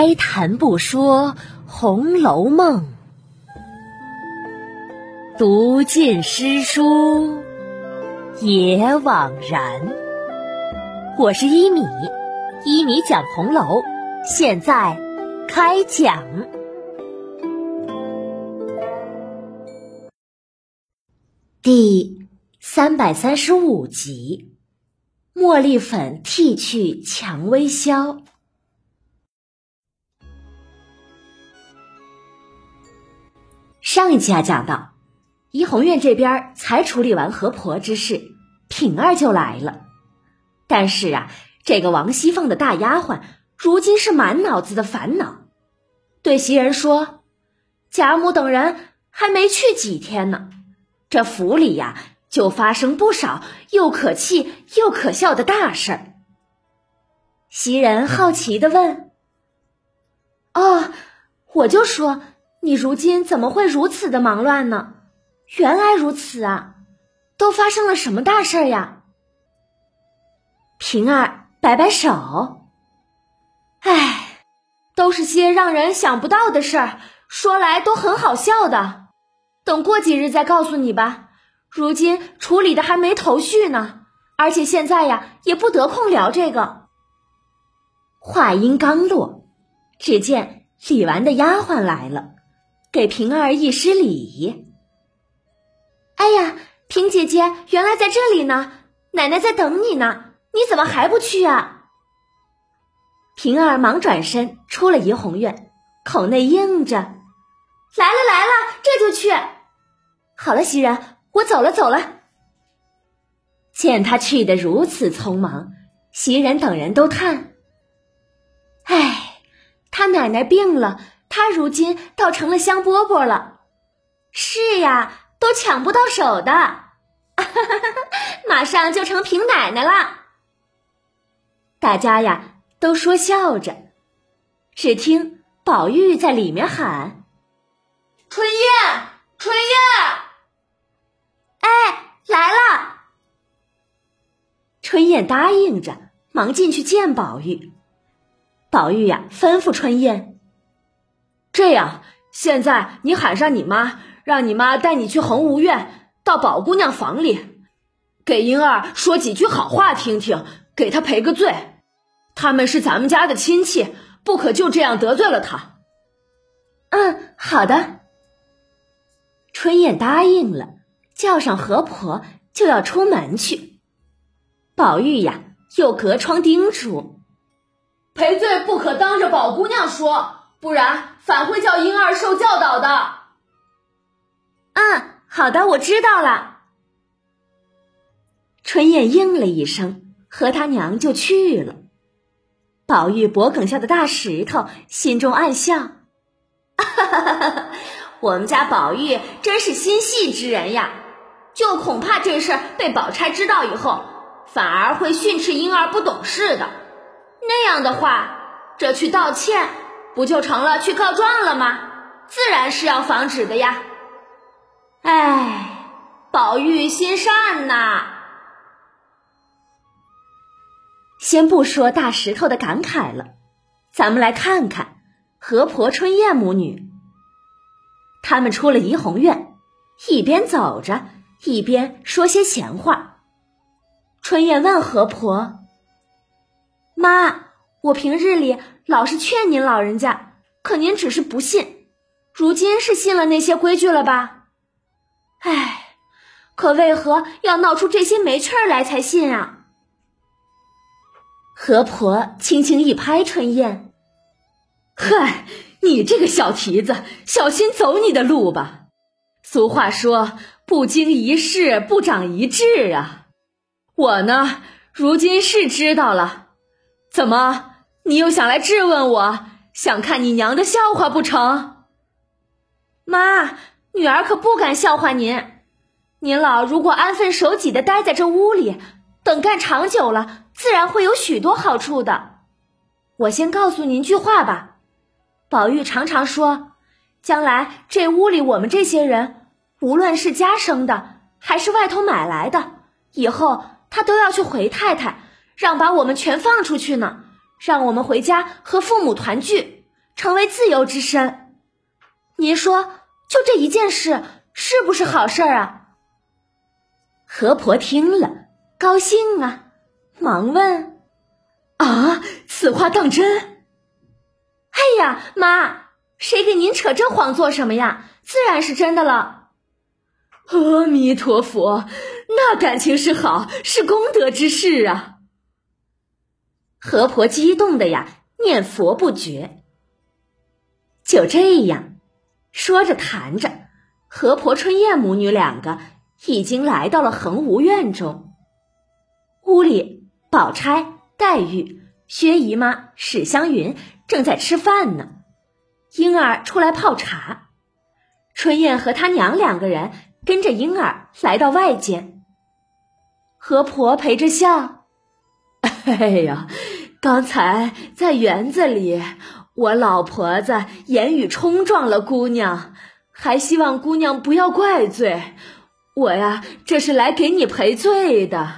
开谈不说《红楼梦》，读尽诗书也枉然。我是一米，一米讲红楼，现在开讲第三百三十五集：茉莉粉剃去蔷薇消。上一集啊，讲到怡红院这边才处理完河婆之事，平儿就来了。但是啊，这个王熙凤的大丫鬟如今是满脑子的烦恼，对袭人说：“贾母等人还没去几天呢，这府里呀就发生不少又可气又可笑的大事儿。”袭人好奇的问：“哦，我就说。”你如今怎么会如此的忙乱呢？原来如此啊，都发生了什么大事呀？平儿摆摆手，唉，都是些让人想不到的事儿，说来都很好笑的。等过几日再告诉你吧。如今处理的还没头绪呢，而且现在呀也不得空聊这个。话音刚落，只见李纨的丫鬟来了。给平儿一施礼。哎呀，平姐姐原来在这里呢，奶奶在等你呢，你怎么还不去啊？平儿忙转身出了怡红院，口内应着：“来了来了，这就去。”好了，袭人，我走了走了。见他去的如此匆忙，袭人等人都叹：“哎，他奶奶病了。”他如今倒成了香饽饽了，是呀，都抢不到手的，马上就成平奶奶了。大家呀都说笑着，只听宝玉在里面喊：“春燕，春燕！”哎，来了。春燕答应着，忙进去见宝玉。宝玉呀，吩咐春燕。这样，现在你喊上你妈，让你妈带你去恒芜院，到宝姑娘房里，给英儿说几句好话听听，给她赔个罪。他们是咱们家的亲戚，不可就这样得罪了他。嗯，好的。春燕答应了，叫上何婆就要出门去。宝玉呀，又隔窗叮嘱：赔罪不可当着宝姑娘说。不然反会叫婴儿受教导的。嗯，好的，我知道了。春燕应了一声，和他娘就去了。宝玉脖梗下的大石头，心中暗笑：哈哈哈哈哈！我们家宝玉真是心细之人呀，就恐怕这事被宝钗知道以后，反而会训斥婴儿不懂事的。那样的话，这去道歉。不就成了去告状了吗？自然是要防止的呀。哎，宝玉心善呐。先不说大石头的感慨了，咱们来看看何婆春燕母女。他们出了怡红院，一边走着，一边说些闲话。春燕问何婆：“妈。”我平日里老是劝您老人家，可您只是不信，如今是信了那些规矩了吧？哎，可为何要闹出这些没趣儿来才信啊？何婆轻轻一拍春燕：“嗨，你这个小蹄子，小心走你的路吧。俗话说，不经一事不长一智啊。我呢，如今是知道了。”怎么，你又想来质问我，想看你娘的笑话不成？妈，女儿可不敢笑话您。您老如果安分守己的待在这屋里，等干长久了，自然会有许多好处的。我先告诉您句话吧，宝玉常常说，将来这屋里我们这些人，无论是家生的还是外头买来的，以后他都要去回太太。让把我们全放出去呢，让我们回家和父母团聚，成为自由之身。您说，就这一件事，是不是好事儿啊？河婆听了，高兴啊，忙问：“啊，此话当真？”哎呀，妈，谁给您扯这谎做什么呀？自然是真的了。阿弥陀佛，那感情是好，是功德之事啊。河婆激动的呀，念佛不绝。就这样，说着谈着，河婆春燕母女两个已经来到了恒无院中。屋里，宝钗、黛玉、薛姨妈、史湘云正在吃饭呢，莺儿出来泡茶，春燕和她娘两个人跟着莺儿来到外间。河婆陪着笑：“哎呀。”刚才在园子里，我老婆子言语冲撞了姑娘，还希望姑娘不要怪罪。我呀，这是来给你赔罪的。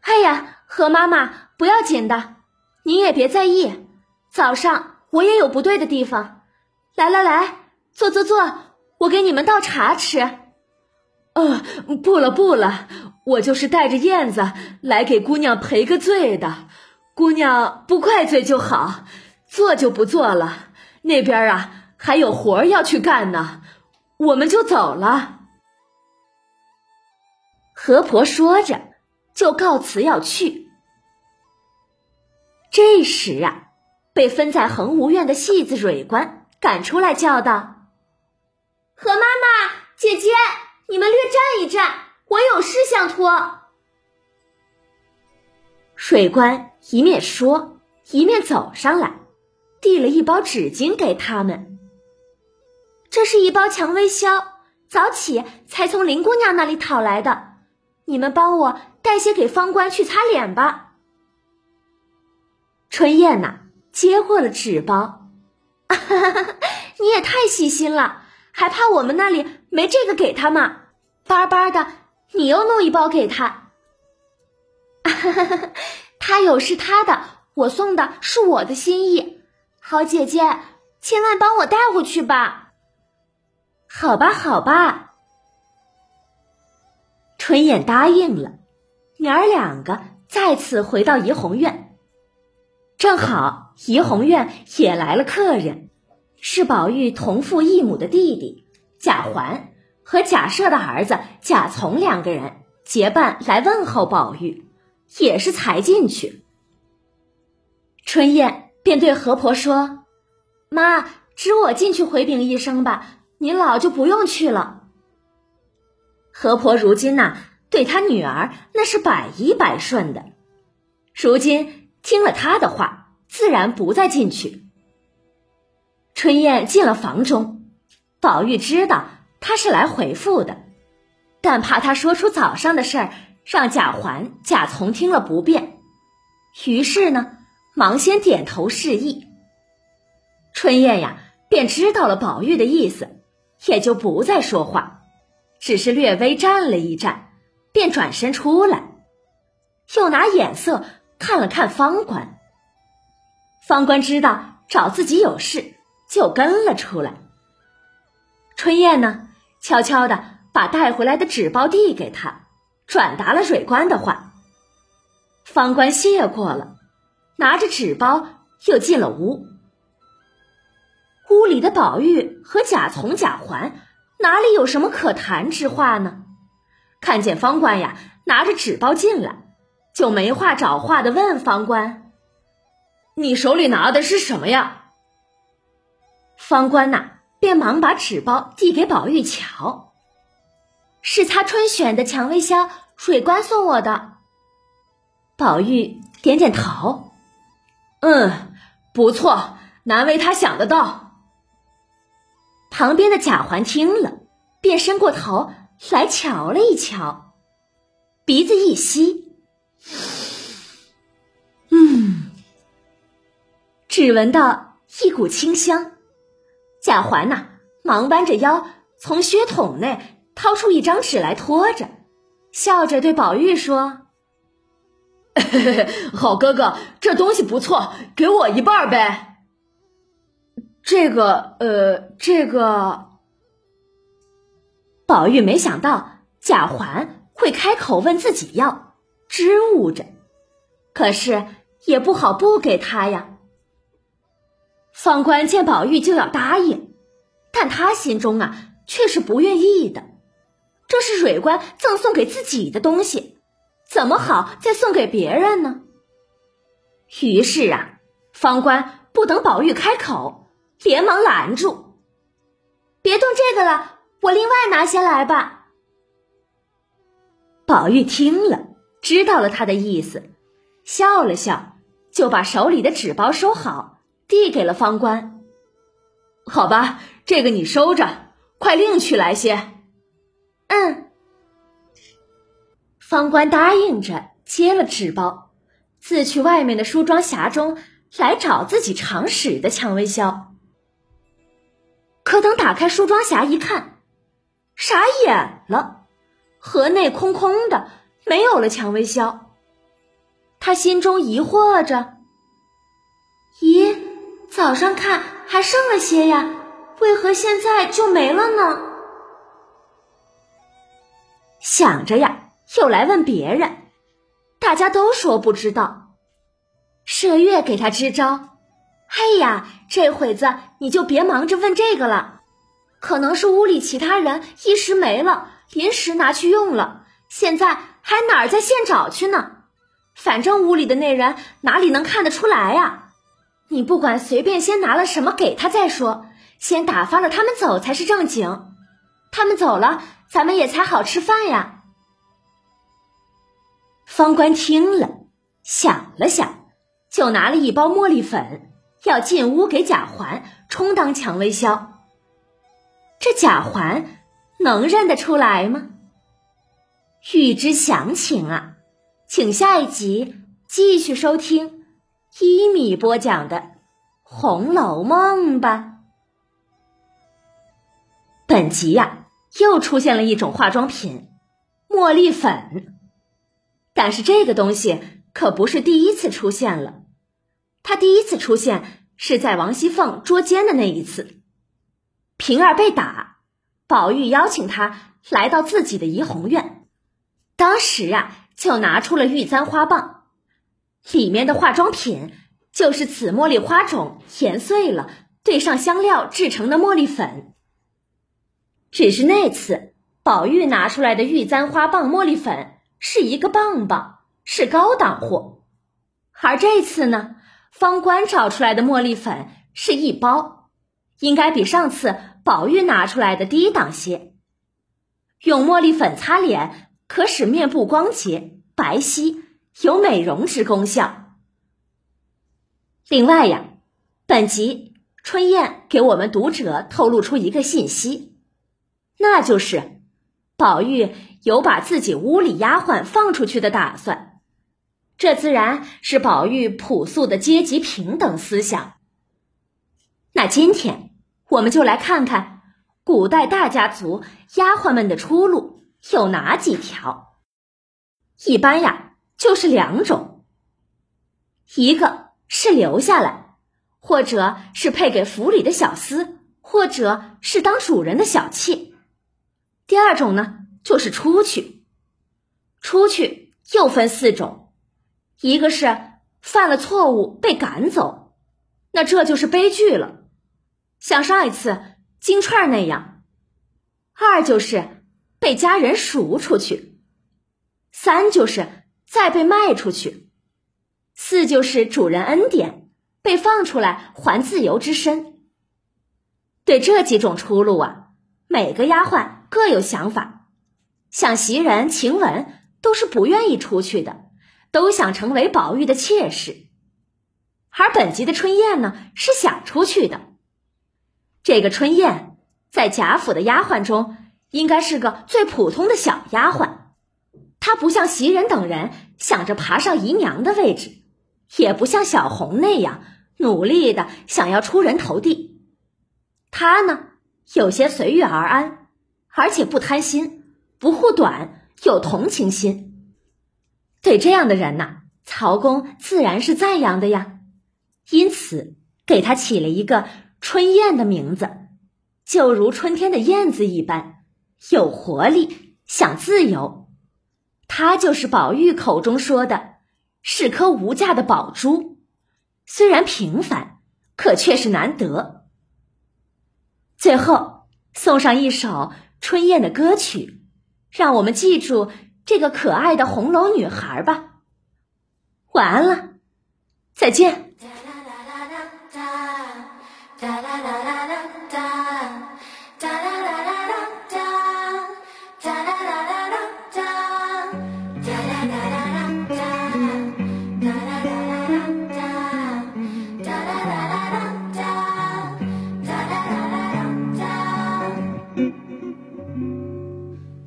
哎呀，何妈妈不要紧的，您也别在意。早上我也有不对的地方。来来来，坐坐坐，我给你们倒茶吃。呃，不了不了。我就是带着燕子来给姑娘赔个罪的，姑娘不怪罪就好，做就不做了。那边啊还有活要去干呢，我们就走了。河婆说着，就告辞要去。这时啊，被分在恒无院的戏子蕊官赶出来叫道：“何妈妈，姐姐，你们略站一站。”我有事相托。水官一面说，一面走上来，递了一包纸巾给他们。这是一包蔷薇销，早起才从林姑娘那里讨来的，你们帮我带些给方官去擦脸吧。春燕呐，接过了纸包，你也太细心了，还怕我们那里没这个给他吗？巴巴的。你又弄一包给他，他有是他的，我送的是我的心意。好姐姐，千万帮我带回去吧。好吧，好吧。春燕答应了，娘儿两个再次回到怡红院，正好怡红院也来了客人，是宝玉同父异母的弟弟贾环。和贾赦的儿子贾从两个人结伴来问候宝玉，也是才进去。春燕便对何婆说：“妈，只我进去回禀一声吧，您老就不用去了。”何婆如今呐，对她女儿那是百依百顺的，如今听了她的话，自然不再进去。春燕进了房中，宝玉知道。他是来回复的，但怕他说出早上的事儿，让贾环、贾从听了不便，于是呢，忙先点头示意。春燕呀，便知道了宝玉的意思，也就不再说话，只是略微站了一站，便转身出来，又拿眼色看了看方官。方官知道找自己有事，就跟了出来。春燕呢？悄悄的把带回来的纸包递给他，转达了蕊官的话。方官谢过了，拿着纸包又进了屋。屋里的宝玉和贾从、贾环哪里有什么可谈之话呢？看见方官呀拿着纸包进来，就没话找话的问方官：“你手里拿的是什么呀？”方官呐。便忙把纸包递给宝玉瞧，是擦春选的蔷薇香，水官送我的。宝玉点点头，嗯，不错，难为他想得到。旁边的贾环听了，便伸过头来瞧了一瞧，鼻子一吸，嗯，只闻到一股清香。贾环呐，忙弯着腰从靴筒内掏出一张纸来托着，笑着对宝玉说：“ 好哥哥，这东西不错，给我一半呗。”这个，呃，这个。宝玉没想到贾环会开口问自己要，支吾着，可是也不好不给他呀。方官见宝玉就要答应，但他心中啊却是不愿意的。这是蕊官赠送给自己的东西，怎么好再送给别人呢？于是啊，方官不等宝玉开口，连忙拦住：“别动这个了，我另外拿些来吧。”宝玉听了，知道了他的意思，笑了笑，就把手里的纸包收好，递给了方官。好吧，这个你收着，快另取来些。嗯，方官答应着，接了纸包，自去外面的梳妆匣中来找自己常使的蔷薇销。可等打开梳妆匣一看，傻眼了，盒内空空的，没有了蔷薇销。他心中疑惑着：“，早上看还剩了些呀，为何现在就没了呢？”想着呀，又来问别人，大家都说不知道。麝月给他支招：“哎呀，这会子你就别忙着问这个了，可能是屋里其他人一时没了，临时拿去用了，现在还哪儿在现找去呢？反正屋里的那人哪里能看得出来呀？你不管随便先拿了什么给他再说，先打发了他们走才是正经。他们走了。”咱们也才好吃饭呀。方官听了，想了想，就拿了一包茉莉粉，要进屋给贾环充当蔷薇销。这贾环能认得出来吗？欲知详情啊，请下一集继续收听一米播讲的《红楼梦》吧。本集呀。又出现了一种化妆品，茉莉粉。但是这个东西可不是第一次出现了，它第一次出现是在王熙凤捉奸的那一次，平儿被打，宝玉邀请她来到自己的怡红院，当时啊就拿出了玉簪花棒，里面的化妆品就是此茉莉花种研碎了，兑上香料制成的茉莉粉。只是那次，宝玉拿出来的玉簪花棒茉莉粉是一个棒棒，是高档货；而这次呢，方官找出来的茉莉粉是一包，应该比上次宝玉拿出来的低档些。用茉莉粉擦脸，可使面部光洁白皙，有美容之功效。另外呀，本集春燕给我们读者透露出一个信息。那就是，宝玉有把自己屋里丫鬟放出去的打算，这自然是宝玉朴素的阶级平等思想。那今天我们就来看看古代大家族丫鬟们的出路有哪几条。一般呀，就是两种，一个是留下来，或者是配给府里的小厮，或者是当主人的小妾。第二种呢，就是出去。出去又分四种，一个是犯了错误被赶走，那这就是悲剧了，像上一次金钏那样；二就是被家人赎出去；三就是再被卖出去；四就是主人恩典被放出来还自由之身。对这几种出路啊，每个丫鬟。各有想法，像袭人、晴雯都是不愿意出去的，都想成为宝玉的妾室。而本集的春燕呢，是想出去的。这个春燕在贾府的丫鬟中，应该是个最普通的小丫鬟。他不像袭人等人想着爬上姨娘的位置，也不像小红那样努力的想要出人头地。他呢，有些随遇而安。而且不贪心，不护短，有同情心。对这样的人呐，曹公自然是赞扬的呀。因此，给他起了一个春燕的名字，就如春天的燕子一般，有活力，想自由。它就是宝玉口中说的，是颗无价的宝珠，虽然平凡，可却是难得。最后送上一首春燕的歌曲，让我们记住这个可爱的红楼女孩吧。晚安了，再见。哒啦啦啦啦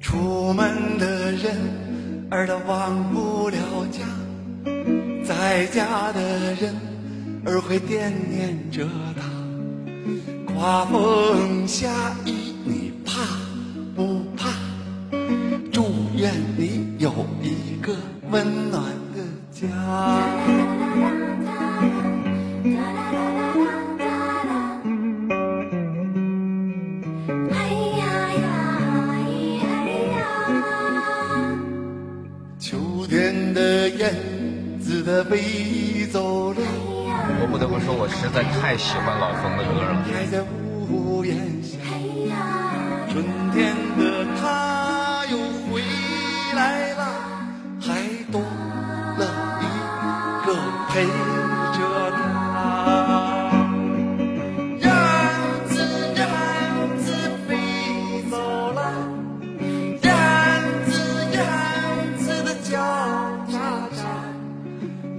出门的人儿都忘不了家，在家的人儿会惦念着他。刮风下雨你怕不怕？祝愿你有一个温燕子的飞走了，我不得不说，我实在太喜欢老冯的歌了。还在屋檐下。春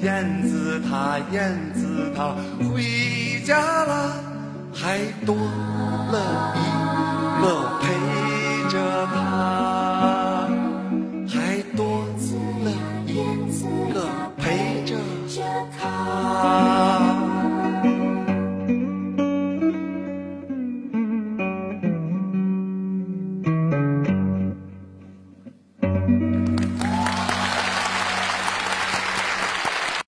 燕子它燕子它回家了还多了一个陪着它